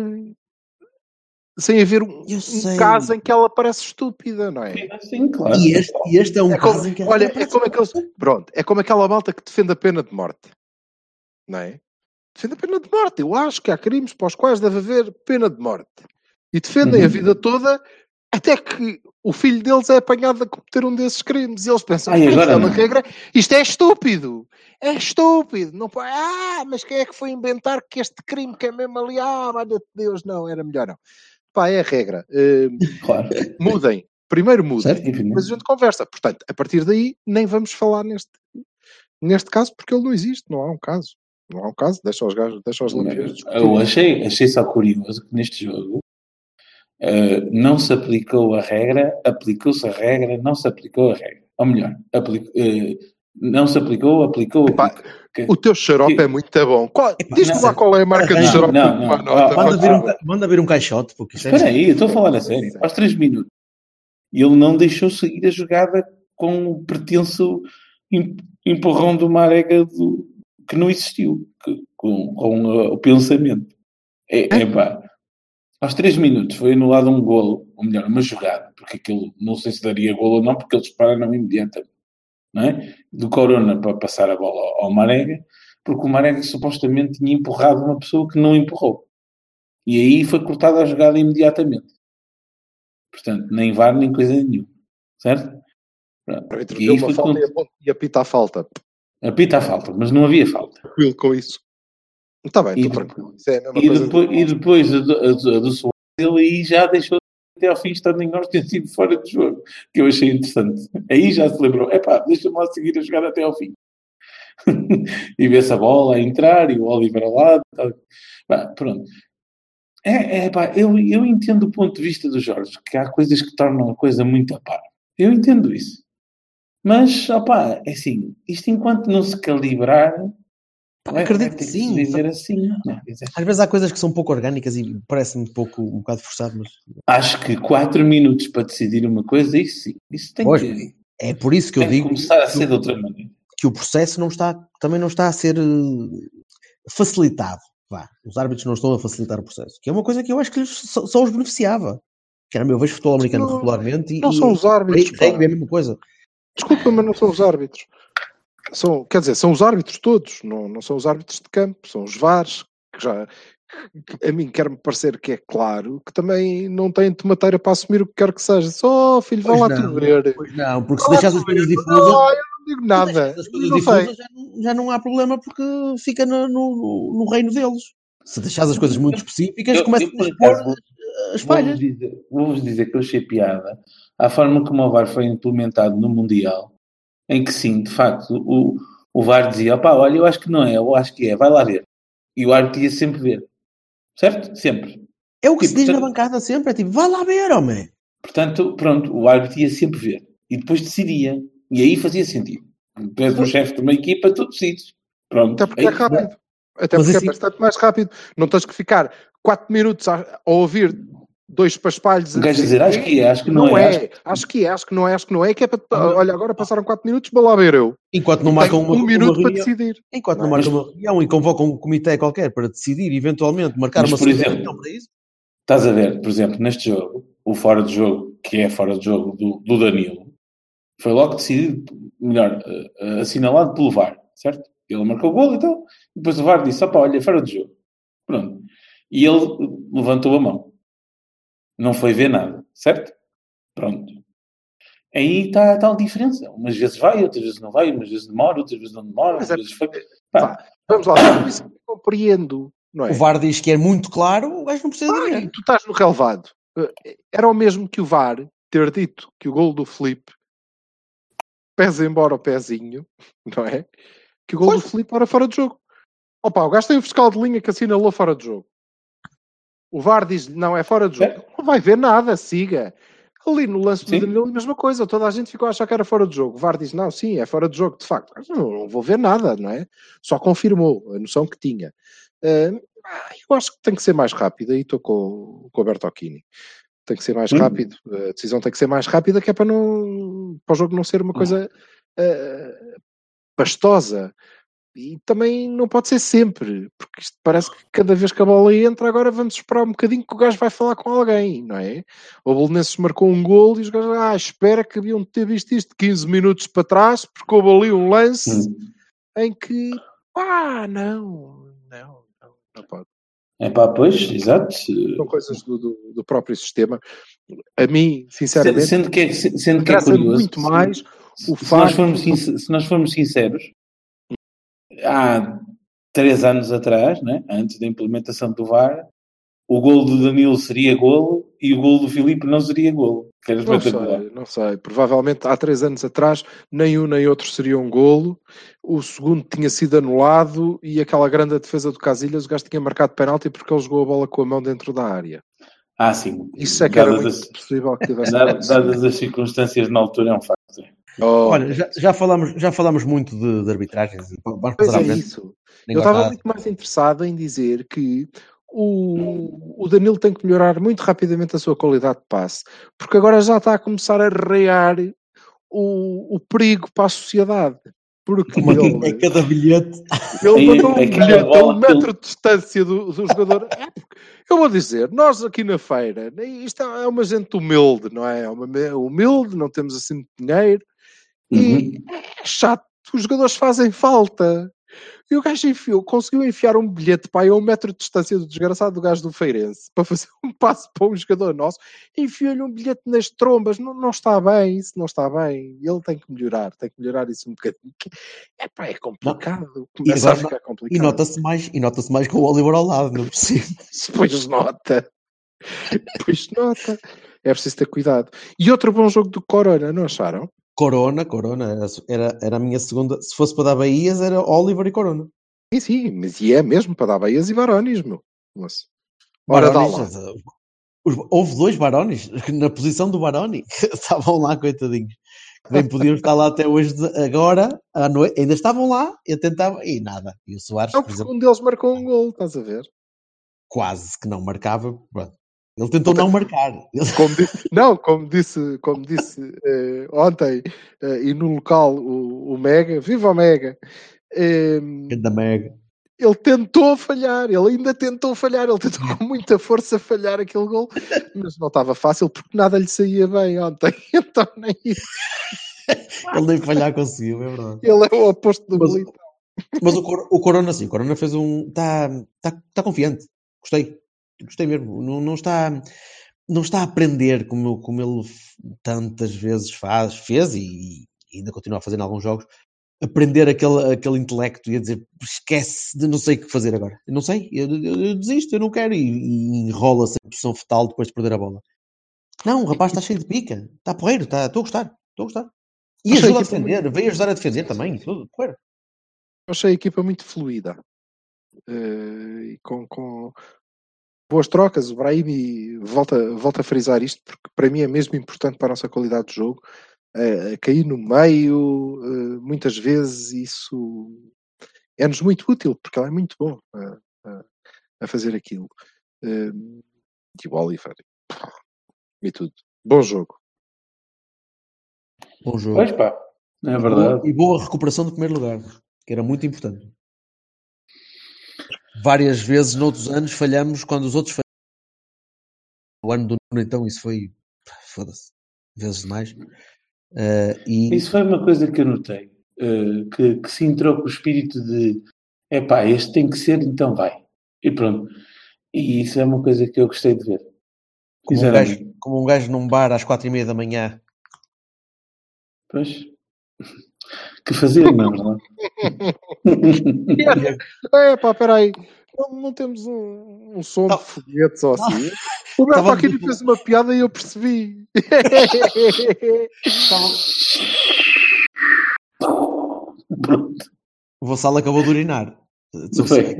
Sem haver um, um caso em que ela parece estúpida, não é? Sim, claro. E este, e este é um É como- caso em que olha, é como aqueles, pronto, é como aquela malta que defende a pena de morte, não é? Defende a pena de morte. Eu acho que há crimes para os quais deve haver pena de morte. E defendem Uhum. a vida toda até que o filho deles é apanhado a cometer um desses crimes. E eles pensam, Ai, "Isto agora é uma não." regra, isto é estúpido. É estúpido. Não pode, ah, mas quem é que foi inventar que este crime que é mesmo ali, ah, olha Deus, não, era melhor não. Pá, é a regra. Eh, <laughs> Claro. mudem. Primeiro mudem Certo, depois a gente conversa. Portanto, a partir daí, nem vamos falar neste, neste caso, porque ele não existe, não há um caso. Não há um caso, deixa os gajos, deixa os lampiões. Eu achei, achei só curioso que neste jogo eh, não se aplicou a regra, aplicou-se a regra, não se aplicou a regra. Ou melhor, apli- eh, não se aplicou, aplicou, Epá. Que- O teu xarope que- é muito bom. Diz-me não lá qual é a marca do Não, xarope. não, Uma não. nota, Ah, Manda vir, um, manda vir um caixote, porque é- Espera aí, eu estou a falar a sério. Aos 3 minutos. E ele não deixou seguir a jogada com o pretenso em- empurrão do Marega do, que não existiu, que- com, com uh, o pensamento. É, é pá. Aos 3 minutos foi anulado um golo, ou melhor, uma jogada, porque aquilo não sei se daria golo ou não, porque eles pararam imediatamente. É? Do Corona para passar a bola ao, Marega, porque o Marega supostamente tinha empurrado uma pessoa que não empurrou. E aí foi cortada a jogada imediatamente. Portanto, nem VAR nem coisa nenhuma. Certo? Pronto. E deu aí uma foi falta con- e apita- a falta. apita a falta, mas não havia falta. Tranquilo com isso. Está bem, E estou tranquilo. Isso é E depois, e depois a do, a do, a do Soares, ele aí já deixou até ao fim, estando em nós ter sido fora do jogo, que eu achei interessante. Aí já se lembrou, epá, deixa-me lá seguir a jogar até ao fim. <laughs> e vê-se a bola a entrar e o Oliver ao lado. Tal. Pá, pronto. É, é, pá, eu, eu entendo o ponto de vista do Jorge, que há coisas que tornam a coisa muito a par. Eu entendo isso. Mas, opá, é assim, isto enquanto não se calibrar, vai- acredito vai ter que sim. viver assim. não é? Dizer, Às vezes há coisas que são pouco orgânicas e parece-me um pouco um bocado forçado, mas Acho que 4 minutos para decidir uma coisa, isso sim. Isso tem Pois, que, é por isso que eu tem que digo começar a ser de outra maneira. que o processo não está, também não está a ser eh, facilitado. Vá, os árbitros não estão a facilitar o processo, que é uma coisa que eu acho que só, só os beneficiava. Que era, eu vejo futebol americano Não- regularmente e, Não e são os árbitros. pá. rugby é a mesma coisa. Desculpa, mas não são os árbitros. São, quer dizer, são os árbitros todos, não, não são os árbitros de campo, são os VARs, que já que a mim quer-me parecer que é claro que também não têm tomateira para assumir o que quer que seja. Só, filho, vá Pois lá não. tu ver. Pois não, porque se Vá lá deixares as coisas difusas, Ah, eu não digo nada. As coisas Não difusas já, não- já não há problema porque fica no, no, no reino deles. Se deixares as coisas muito específicas, por a expor vou- as Vou-vos falhas. dizer, vou-vos dizer que eu achei piada à forma como o VAR foi implementado no Mundial, em que sim, de facto, o, o VAR dizia, opá, olha, eu acho que não é, eu acho que é, vai lá ver. E o árbitro ia sempre ver. Certo? Sempre. É o que se Tipo, diz na portanto- bancada sempre, é tipo, vá lá ver, homem. Portanto, pronto, o árbitro ia sempre ver. E depois decidia. E aí fazia sentido. Tu és um chefe de uma equipa, tu decides. Pronto. Até porque é rápido. Até Mas porque assim- é bastante mais rápido. Não tens que ficar 4 minutos a, a ouvir dois paspalhos Um gajo dizer, acho que é, acho que não, não é. é. acho- que é, acho que não é, acho que não é. Que é para, olha, agora passaram 4 minutos, vou lá ver eu. Enquanto não marcam uma, um uma minuto para reunião, decidir. enquanto não Mas- marcam uma reunião e convocam um comitê qualquer para decidir, eventualmente, marcar Mas, uma por exemplo, para isso. Estás a ver, por exemplo, neste jogo, o fora de jogo, que é fora de jogo do, do Danilo, foi logo decidido, melhor, eh, eh, assinalado pelo VAR, certo? Ele marcou o gol então, e depois o VAR disse, opá, olha, fora de jogo. Pronto. E ele levantou a mão. Não foi ver nada, certo? Pronto. Aí está a tal diferença. Umas vezes vai, outras vezes não vai, umas vezes demora, outras vezes não demora, outras é- vezes foi... Pá, Vamos lá, isso eu compreendo. Não é? O VAR diz que é muito claro, o gajo não precisa de Ah, ver. e tu estás no relevado. Eh, Era o mesmo que o VAR ter dito que o gol do Felipe pesa embora o pezinho, <laughs> não é? Que o gol do Felipe era fora de jogo. Opa, o gajo tem o fiscal de linha que assinalou fora de jogo. O VAR diz não, é fora de jogo. Não vai ver nada, siga. Ali no lance do Sim. Danilo, a mesma coisa. Toda a gente ficou a achar que era fora de jogo. O VAR diz não, sim, é fora de jogo, de facto. Não, não vou ver nada, não é? Só confirmou a noção que tinha. Ah, eu acho que tem que ser mais rápido. Aí estou com, com o Bertocchini. Tem que ser mais Hum. rápido. A decisão tem que ser mais rápida, que é para, não, para o jogo não ser uma coisa eh, pastosa. E também não pode ser sempre, porque isto parece que cada vez que a bola entra, agora vamos esperar um bocadinho que o gajo vai falar com alguém, não é? O Belenenses marcou um gol e os gajos, ah, espera que haviam de ter visto isto 15 minutos para trás, porque houve ali um lance hum. em que, ah, não, não, não, não pode. é pá, pois, exato. São coisas do, do, do próprio sistema. A mim, sinceramente, Sendo que é, sendo que é curioso. muito mais o se, nós facto formos since- se nós formos sinceros, há três anos atrás, né, antes da implementação do VAR, o gol do Danilo seria golo e o gol do Filipe não seria golo. Que era Não sei, não sei. Provavelmente há três anos atrás nem um nem outro seria um golo. O segundo tinha sido anulado e aquela grande defesa do Casilhas, o gajo tinha marcado penalti porque ele jogou a bola com a mão dentro da área. Ah, sim. Isso é que era muito as- possível que tivesse. <laughs> Dadas as circunstâncias na altura, é um facto. É. Oh, Olha, já, já, falamos, já falamos muito de, de arbitragens. Vamos pois é isso. Nem Eu estava muito mais interessado em dizer que o, o Danilo tem que melhorar muito rapidamente a sua qualidade de passe, porque agora já está a começar a rear o, o perigo para a sociedade. Porque Uma- ele, é cada bilhete. ele mandou um aquela bilhete a um metro de distância do, do jogador. É, eu vou dizer, nós aqui na feira, isto é uma gente humilde, não é? É humilde, não temos assim muito dinheiro. E Uhum. é chato, os jogadores fazem falta. E o gajo enfiou, conseguiu enfiar um bilhete para aí a um metro de distância do desgraçado do gajo do Feirense para fazer um <laughs> passo para um jogador nosso. Enfiou-lhe um bilhete nas trombas. Não, não está bem, isso não está bem. Ele tem que melhorar, tem que melhorar isso um bocadinho. É pá, é complicado. Começa a ficar E complicado. nota-se mais, e nota-se mais com o Oliver ao lado, não é possível. <laughs> Pois nota. Pois nota. É preciso ter cuidado. E outro bom jogo do Corona, não acharam? Corona, Corona, era, era, era a minha segunda. Se fosse para dar Bahias, era Oliver e Corona. Sim, sim, mas e é mesmo para dar Bahias e Varones, meu. Moço. Ora, dá lá. Barones, eh, houve dois Barones <laughs> na posição do Baroni. <laughs> estavam lá, coitadinhos. Bem podiam estar lá até hoje, de- agora, à noite, ainda estavam lá, eu tentava, e nada. E o Soares, Não, por porque exemplo, um deles marcou um gol, estás a ver? quase que não marcava. Pronto. Ele tentou não marcar. Como disse, não, como disse, como disse eh, ontem, eh, e no local o, o Mega, viva o Mega, eh, Da Mega. ele tentou falhar, ele ainda tentou falhar, ele tentou com muita força falhar aquele gol, mas não estava fácil porque nada lhe saía bem ontem, <laughs> então nem isso. Ele nem falhar conseguiu, é verdade. Ele é o oposto do Mas- Militão. Mas o, o Corona, sim, o Corona fez um. Está tá, tá confiante. Gostei. Gostei mesmo. Não, não está. Não está a aprender como, como ele tantas vezes faz, fez e, e ainda continua a fazer em alguns jogos, aprender aquele, aquele intelecto e a dizer esquece de não sei o que fazer agora. Eu não sei, eu, eu, eu desisto, eu não quero, e, e enrola-se em posição fetal depois de perder a bola. Não, o rapaz está cheio de pica, está porreiro, está, estou a gostar, estou a gostar. E ajuda a defender, veio ajudar a defender também, tudo, porreiro. Eu achei a equipa muito fluida. Eh, e com, com boas trocas. O Brahimi volta, volta a frisar isto porque para mim é mesmo importante para a nossa qualidade de jogo. Eh, cair no meio, eh, muitas vezes isso é-nos muito útil porque ele é muito bom a, a- a fazer aquilo. Eh, e o Oliver e tudo. Bom jogo. Bom jogo. Pois pá, é verdade. E boa recuperação do primeiro lugar, que era muito importante. Várias vezes, noutros anos, falhamos quando os outros falharam. O ano do Nuno, então, isso foi, foda-se, vezes demais. Eh, e Isso foi uma coisa que eu notei, eh, que, que se entrou com o espírito de epá, este tem que ser, então vai. E pronto. E isso é uma coisa que eu gostei de ver. como, um gajo, como um gajo num bar às quatro e meia da manhã, Pois. Que fazer, não é? <laughs> É pá, peraí. Não, não temos um, um som Tá. de foguetes ou assim. <laughs> O Beto Tava- aqui fez uma piada e eu percebi. Pronto. o Vassal acabou de urinar. Não foi?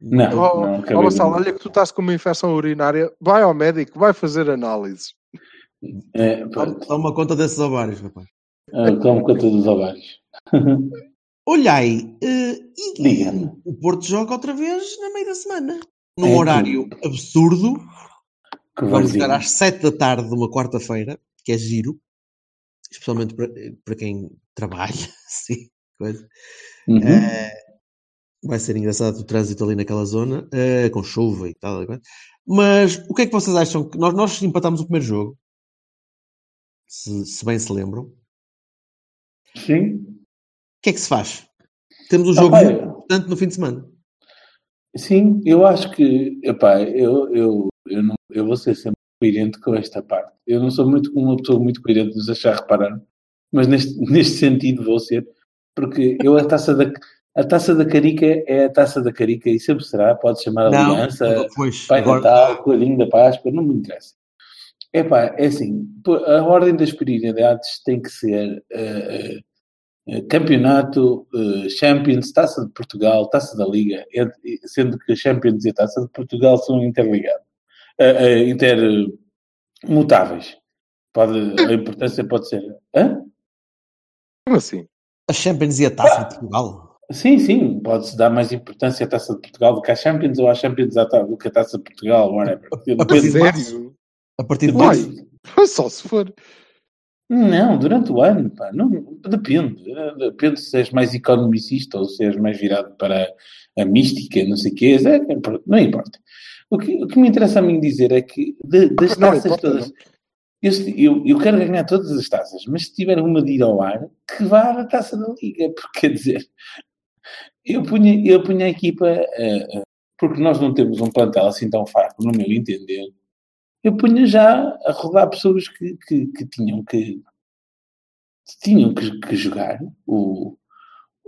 Não, Oh, não, oh, Vassal, olha que tu estás com uma infecção urinária, vai ao médico, vai fazer análises. É, toma conta desses ovários, rapaz. Ah, Tomo conta dos ovários. <laughs> Olha aí, eh, e- o Porto joga outra vez na meio da semana. Num É horário absurdo. Que Vamos jogar às 7 da tarde de uma quarta-feira, que é giro, especialmente para, para quem trabalha, <laughs> coisa. Uhum. Eh, vai ser engraçado o trânsito ali naquela zona, eh, com chuva e tal. Mas o que é que vocês acham? que Nós, nós empatámos o primeiro jogo, se, se bem se lembram. Sim. O que é que se faz? Temos um Ah, jogo muito importante no fim de semana. Sim, eu acho que, epá, eu, eu, eu, não, eu vou ser sempre coerente com esta parte. Eu não sou muito uma pessoa muito coerente, nos deixar reparar, mas neste, <laughs> neste sentido vou ser, porque eu a taça da a taça da Carica é a taça da Carica e sempre será, pode chamar Aliança, pois, Pai agora, Natal, Coelhinho da Páscoa, não me interessa. Epá, é assim, a ordem das prioridades tem que ser eh, eh, campeonato, eh, Champions, Taça de Portugal, Taça da Liga, ent- sendo que a Champions e a Taça de Portugal são interligados, intermutáveis. Pode, a importância pode ser. Hã? Como assim? a Champions e a Taça de Portugal. Sim, sim, pode-se dar mais importância à Taça de Portugal do que à Champions ou à Champions do que à Taça de Portugal, whatever. <laughs> Depende- sério? A partir de março. Só se for. Não, durante o ano, pá, não, depende. Depende se és mais economicista ou se és mais virado para a mística, não sei o quê, é, não importa. O que, o que me interessa a mim dizer é que de- das Não taças importa, todas, eu, eu, eu quero ganhar todas as taças, mas se tiver uma de ir ao ar, que vá à taça da Liga, <laughs> porque quer dizer, eu punha, eu punha a equipa, eh, eh, porque nós não temos um plantel assim tão fraco, no meu entender, eu punha já a rodar pessoas que, que, que tinham que tinham que, que jogar o,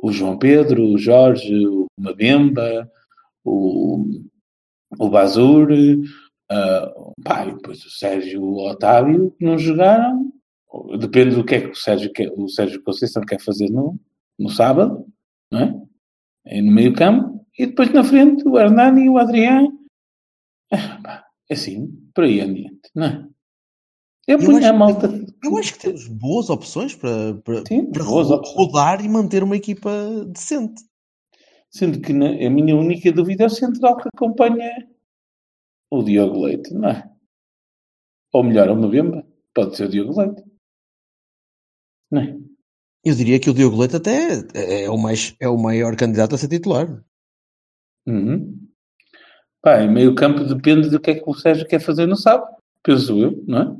o João Pedro, o Jorge, o Mabemba, o, o Bazur, uh, pá, e depois o Sérgio e o Otávio que não jogaram. Depende do que é que o Sérgio, quer, o Sérgio Conceição quer fazer no, no sábado, não é? É no meio campo. E depois na frente o Hernani e o Adriano. Ah, assim, por aí adiante, não é? Eu Eu acho malta. Eu acho que temos boas opções para, para, Sim, para boas ro- opções. rodar e manter uma equipa decente. Sendo que na- a minha única dúvida é o central que acompanha o Diogo Leite, não é? Ou melhor, o Mbemba. Pode ser o Diogo Leite. Não é? Eu diria que o Diogo Leite até é o, mais, é o maior candidato a ser titular. Uhum. Pá, em meio campo depende do que é que o Sérgio quer fazer no sábado. Penso eu, não é?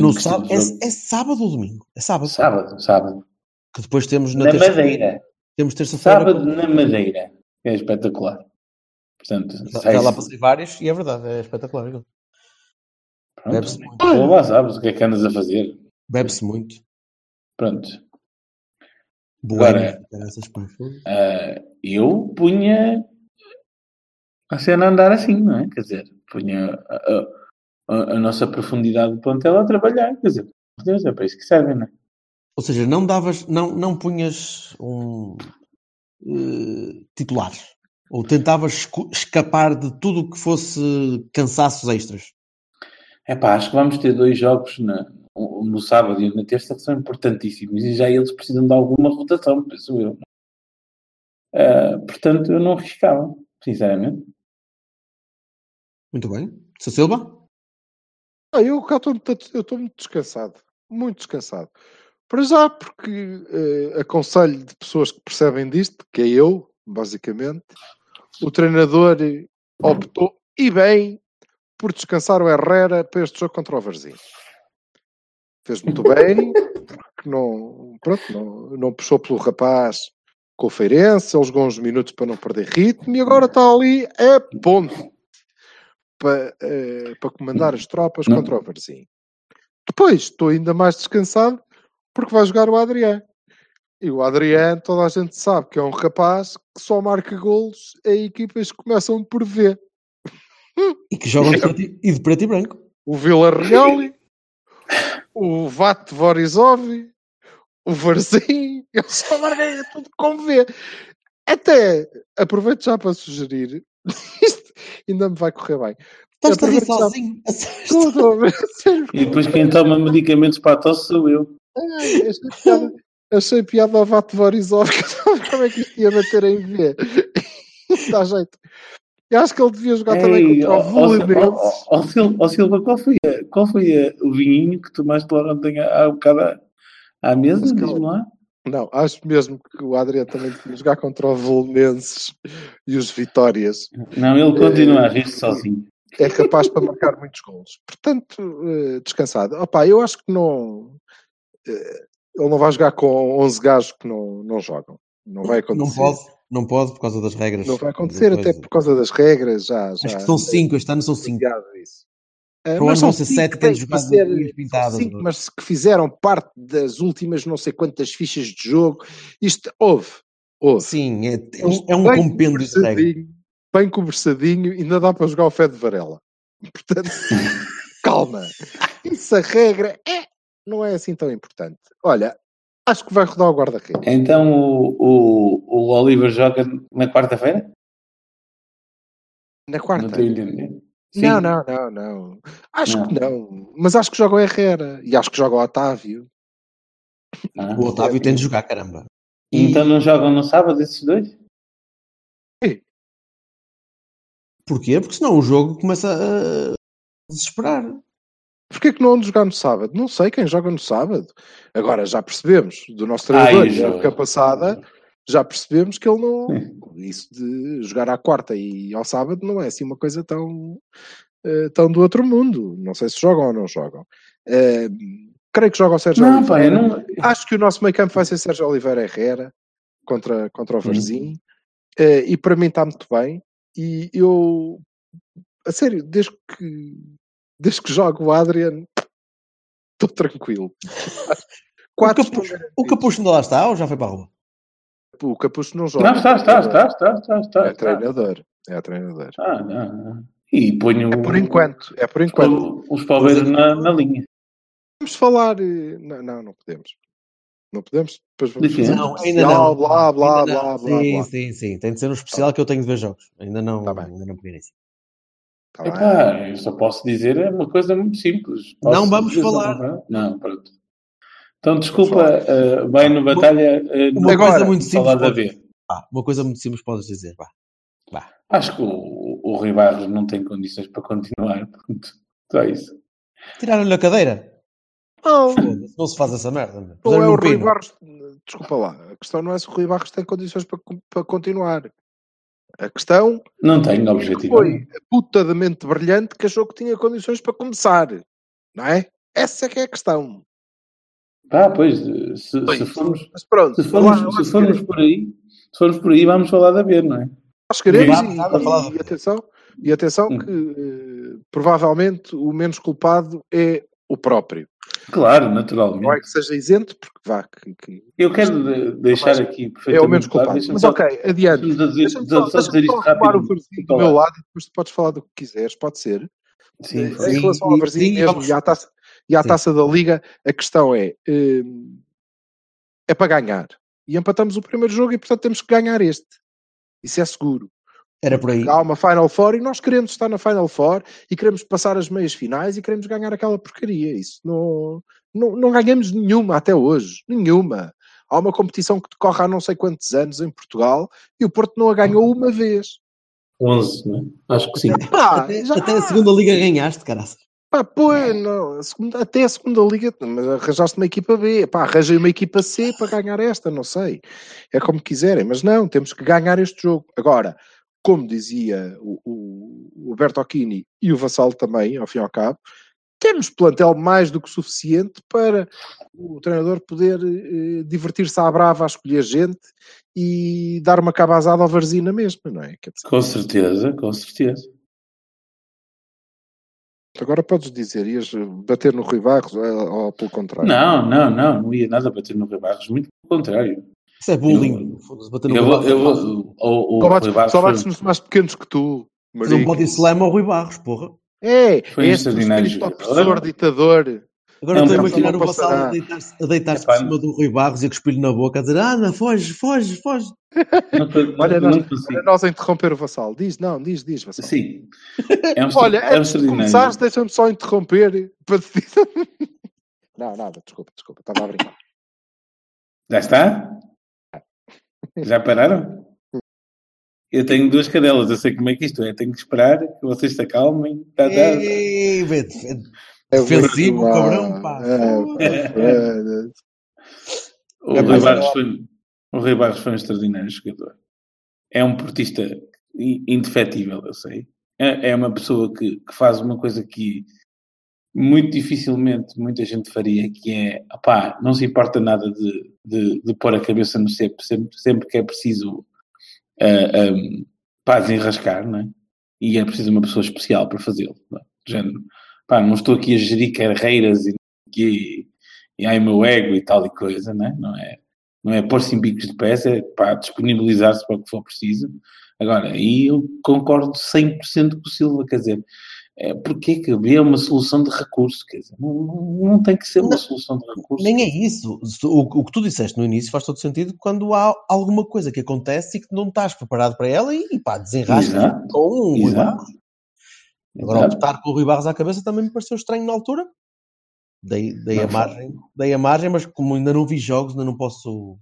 No sábado, é, é sábado ou domingo? É sábado. Sábado, sábado. Que depois temos na, Na Madeira. Temos terça-feira. Sábado na Madeira. É espetacular. Portanto, Já, sai já lá passei vários e é verdade, é espetacular. aquilo. Pronto. Bebe-se muito. Pô, lá sabes o que é que andas a fazer. Bebe-se muito. Pronto. Agora, pá, fogo. ah, eu punha a cena a andar assim, não é? Quer dizer, punha a, a- a- nossa profundidade de plantel a trabalhar. Quer dizer, Deus, é para isso que serve, não é? Ou seja, não davas, não, não punhas um eh, titular. Ou tentavas escapar de tudo o que fosse cansaços extras. É pá, acho que vamos ter dois jogos na- no sábado e um na terça que são importantíssimos e já eles precisam de alguma rotação, penso eu. Ah, portanto, eu não arriscava, sinceramente. Muito bem. Sr. Silva? Ah, eu cá estou muito, descansado. Muito descansado. Para já, porque eh, aconselho de pessoas que percebem disto, que é eu, basicamente, o treinador optou, e bem, por descansar o Herrera para este jogo contra o Varzim. Fez muito bem, porque não, pronto, não, não puxou pelo rapaz com o Feirense, ele jogou uns minutos para não perder ritmo e agora está ali, é ponto para, eh, para comandar as tropas Não. contra o Varzim. Depois estou ainda mais descansado porque vai jogar o Adriano. E o Adriano, toda a gente sabe que é um rapaz que só marca golos em equipas que começam por V. E que jogam <laughs> de preto e, de preto e branco. O Vila Real, o Vat Vorisov, o Varzim, <laughs> eu só marquei tudo com V. Até aproveito já para sugerir, <laughs> isto ainda me vai correr bem. Estás-te a rir sozinho. <laughs> Estou sério. <laughs> E depois quem toma medicamentos para a tosse sou eu. Ai, achei piada, achei piada ao Vato Vorisov <laughs> que eu estava como é que isto ia bater em V. Dá jeito. Eu acho que ele devia jogar também Ei, contra ó- o ó- ó- Silva, qual foi, a- qual foi a- o vinhinho que tomaste lá ontem há, há um bocado à, à mesa? Diz-me lá. Não, acho mesmo que o Adriano também devia jogar contra o Volnenses e os Vitórias. Não, ele continua é, a eh, rir sozinho. É capaz para marcar muitos gols. Portanto, eh, descansado. Opa, eu acho que não. Eh, ele não vai jogar com 11 gajos que não, não jogam. Não vai acontecer. Não pode, não pode por causa das regras. Não vai acontecer, até por causa das regras. Já, já. Acho que são 5, este ano são 5. Uh, mas são cinco, sete que ser, pintadas, cinco, é? mas que fizeram parte das últimas não sei quantas fichas de jogo. Isto houve. houve. Sim, é, é um, é um é compêndio de regras. Bem conversadinho, ainda dá para jogar o Fé de Varela. Portanto, <laughs> calma. Essa regra é, não é assim tão importante. Olha, acho que vai rodar o guarda-redes. Então o, o, o Oliver joga na quarta-feira? Na quarta? Não Sim. Não, não, não, não. Acho Não. que não. Mas acho que joga o Herrera. E acho que joga o Otávio. Ah. O Otávio tem de jogar, caramba. E Então não jogam no sábado esses dois? porquê? Porque senão o jogo começa a desesperar. Porquê que não hão de jogar no sábado? Não sei quem joga no sábado. Agora, já percebemos do nosso Ai, treinador, na época passada, já percebemos que ele não. Isso de jogar à quarta e ao sábado não é assim uma coisa tão, eh, tão do outro mundo. Não sei se jogam ou não jogam. Eh, creio que joga o Sérgio Não, Oliveira. não. Acho que o nosso meio campo vai ser Sérgio Oliveira Herrera contra, contra o Uhum. Varzim. Eh, e para mim está muito bem. E eu, a sério, desde que, desde que jogo o Adrian, estou tranquilo. <laughs> Quatro o, capucho, o Capucho ainda lá está ou já foi para a rua? O Capucho não joga. Não, está, está, está, está, está, está. É treinador. É treinador. Ah, ah, ah. E ponho É por enquanto. É por enquanto. os palmeiras na, na linha. Vamos falar. eh, Não, não, não podemos. Não podemos. Depois vamos fazer Não, ainda não. Blá, blá, Ainda blá, não. blá, Sim, blá. sim, sim. Tem de ser um especial que eu tenho de ver jogos. Ainda não, Tá bem. ainda não peguei nisso. Tá bem. Epá, eu só posso dizer é uma coisa muito simples. Posso Não vamos dizer falar. Não, pronto. Então, desculpa, eh, vai no Batalha. eh, Uma agora, coisa muito simples. B. Ah, uma coisa muito simples podes dizer. Vá. Vá. Acho que o, o Rui Barros não tem condições para continuar. Pronto, só isso. Tiraram-lhe a cadeira. Não, Não se faz essa merda. Ou é o Rui pino. Barros. Desculpa lá. A questão não é se o Rui Barros tem condições para, para continuar. A questão Não tenho é objetivo. foi putadamente brilhante que achou que tinha condições para começar. Não é? Essa é que é a questão. Ah, pois, eh, se, Pois. se formos, Mas pronto, se formos, lá- se formos por aí, se formos por aí, vamos falar da B, não é? Nós queremos e, e do- atenção, e atenção Hum. que eh, provavelmente o menos culpado é o próprio. Claro, naturalmente. Não é que seja isento, porque vá. Que, que... Eu quero de, deixar aqui perfeitamente é o menos claro. culpado. Mas ok, adiante. Deixa-me só, só, só dizer deixa isto só arrumar o rápido. Varzinho do meu lado e depois tu podes falar do que quiseres, pode ser. Sim, em foi. relação e- ao Varzinho sim, mesmo vamos- e à taça, e à Sim. taça da Liga, a questão é: hum, é para ganhar. E empatamos o primeiro jogo e, portanto, temos que ganhar este. Isso é seguro. Era por aí. Há uma Final Four e nós queremos estar na Final Four e queremos passar as meias finais e queremos ganhar aquela porcaria. Isso não, não, não ganhamos nenhuma até hoje. Nenhuma. Há uma competição que decorre há não sei quantos anos em Portugal e o Porto não a ganhou uma vez. 11, não é? Acho que sim. Até, já- até a segunda liga ganhaste, caraça. Pá, pois, não, a segunda- até a segunda liga, mas arranjaste uma equipa B. Pá, arranjei uma equipa C para ganhar esta, não sei. É como quiserem, mas não, temos que ganhar este jogo. Agora, como dizia o, o, o Bertocchini e o Vassalo também, ao fim e ao cabo, temos plantel mais do que suficiente para o treinador poder eh, divertir-se à brava a escolher gente e dar uma cabazada ao Varzina na mesma, não é? Dizer, Com certeza, com certeza. Agora podes dizer, ias bater no Rui Barros eh, ou pelo contrário? Não, não, não, não ia nada bater no Rui Barros, muito pelo contrário. Isso é bullying. Foda-se, bater no Eu Rui vou, eu Barros. o, o Só Rui bates, Barros só bates nos mais pequenos que tu. Fazer um marico. body slam ao Rui Barros, porra. É, Foi é um esse extraordinário espírito opressor, ditador. Agora Não, estou a imaginar o passará. a deitar-se a por cima do Rui Barros e a cuspir-lhe na boca a dizer Ana, foge, foge, foge. <laughs> não, não, Olha, não, nós, olha nós a interromper o Vassal. Diz, não, diz, diz, Vassal. Sim. <laughs> É um, Olha, é um antes de começares, deixa-me só interromper para te dizer. <laughs> Não, nada, desculpa, desculpa, estava a brincar. Já está? Já pararam? Eu tenho duas cadelas, eu sei como é que isto é. Tenho que esperar que vocês se acalmem. Tá, tá. Ei, defensivo, muito cabrão, pá. É, pá, é, O, É, Rui Barros foi, o Rui Barros foi um extraordinário jogador. É um portista indefetível, eu sei. É, é uma pessoa que, que faz uma coisa que muito dificilmente muita gente faria, que é, opá, não se importa nada de, de, de pôr a cabeça no cepo sempre, sempre que é preciso uh, um, pá, desenrascar, não é? E é preciso uma pessoa especial para fazê-lo. não é? Género, pá, não estou aqui a gerir carreiras e, e, e ai meu ego e tal e coisa, não é? Não é, não é pôr-se em bicos de pés, é pá, disponibilizar-se para o que for preciso. Agora, aí eu concordo 100% com o Silva, quer dizer, é, porque é que havia uma solução de recurso, quer dizer, não, não, tem que ser uma Não, solução de recurso. Nem é isso. O, o que tu disseste no início faz todo sentido quando há alguma coisa que acontece e que não estás preparado para ela e, e pá, desenrasca com um Exato. Agora, Exato. optar pelo Rui Barros à cabeça também me pareceu estranho na altura. Dei, dei, a margem, dei a margem, mas como ainda não vi jogos, ainda não posso.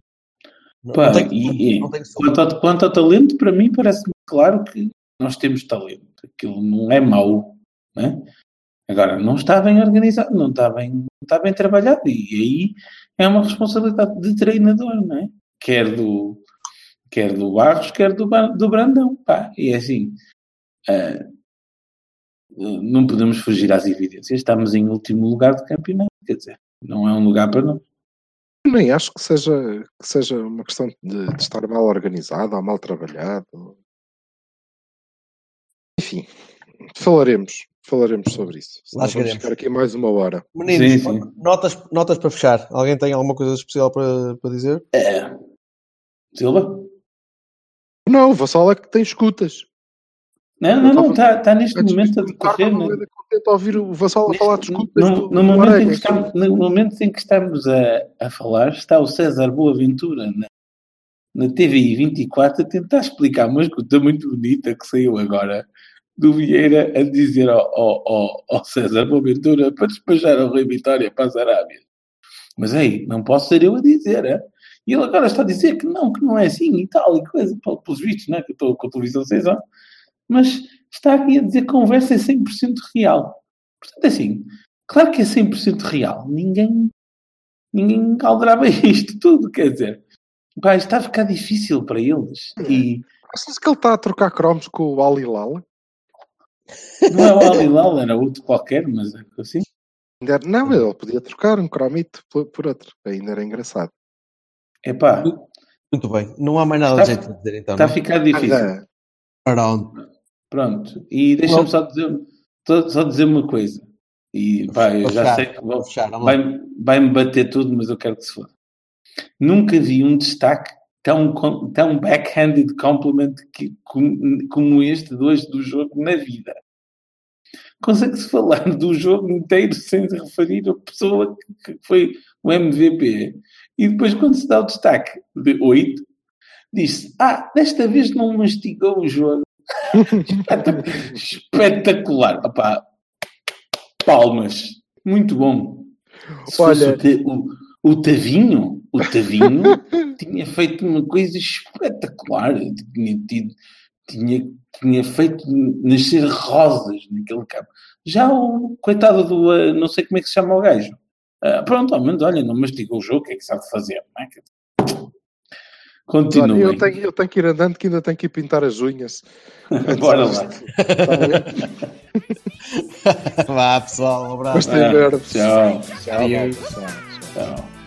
Não, Pá, não tenho, e- não tenho Quanto ao, quanto ao talento, para mim parece-me claro que nós temos talento. Aquilo não é mau. Né? Agora, não está bem organizado, não está bem, não está bem trabalhado. E aí é uma responsabilidade de treinador, não é? Quer do, quer do Barros, quer do, do Brandão. Pá. E é assim, ah, não podemos fugir às evidências. Estamos em último lugar de campeonato. Quer dizer, não é um lugar para nós. Nem acho que seja, que seja uma questão de, de estar mal organizado ou mal trabalhado. Enfim, falaremos, falaremos sobre isso. Lá vamos ficar aqui mais uma hora. Meninos, Sim, sim. Notas, notas para fechar. Alguém tem alguma coisa especial para, para dizer? É. Silva? Não, o Vassal é que tem escutas. Não, não, não, está tá neste momento a decorrer. Estava né? contente a ouvir o Vassal a falar escutas. No, no momento em que estamos, no momento em que estamos a, a falar, está o César Boaventura na, na TVI 24 a tentar explicar uma escuta muito bonita que saiu agora do Vieira a dizer ao, ao, ao, César Boaventura para despachar o Rei Vitória para as Arábias. Mas ei, não posso ser eu a dizer, é? E ele agora está a dizer que não, que não é assim e tal e coisa, pel- pelos vistos, né? que eu estou com a televisão 6 anos, mas está aqui a dizer que a conversa é 100% real. Portanto, é assim, claro que é 100% real. Ninguém, ninguém calderava <laughs> isto tudo, quer dizer. Pá, está a ficar difícil para eles. E Achas que ele está a trocar cromos com o Ali Lala? não é o Alilal, era outro qualquer, mas é assim. Ainda era- Não, ele podia trocar um cromito por, outro. Ainda era engraçado. Epá, Muito bem. Não há mais nada Está- de jeito de dizer então. está a não? ficar difícil. Pronto. Pronto. E deixa-me só dizer, só- dizer uma coisa. E pá, eu já sei que vou, vai, vai-me bater tudo, mas eu quero que se foda. Nunca vi um destaque tão, tão backhanded compliment que, como, como este de hoje do jogo na vida. Consegue-se falar do jogo inteiro sem se referir à pessoa que, que foi o MVP e depois, quando se dá o destaque de 8, diz-se: Ah, desta vez não mastigou o jogo. Espetac- Espetacular. Opá, palmas. Muito bom. Se Olha- o, o, o Tavinho, o Tavinho <laughs> tinha feito uma coisa espetacular. Tinha, tido- tinha, tinha feito nascer rosas naquele campo. Já o coitado do. ah, não sei como é que se chama o gajo. Ah, pronto, ao menos, olha, não mastigou o jogo, o que é que sabe fazer? Não é? Continua. eu, tenho, eu tenho que ir andando que ainda tenho que ir pintar as unhas. <laughs> Bora lá. <laughs> Vá, pessoal, um abraço. Gostei de ver. Tchau. Tchau, tchau. Tchau.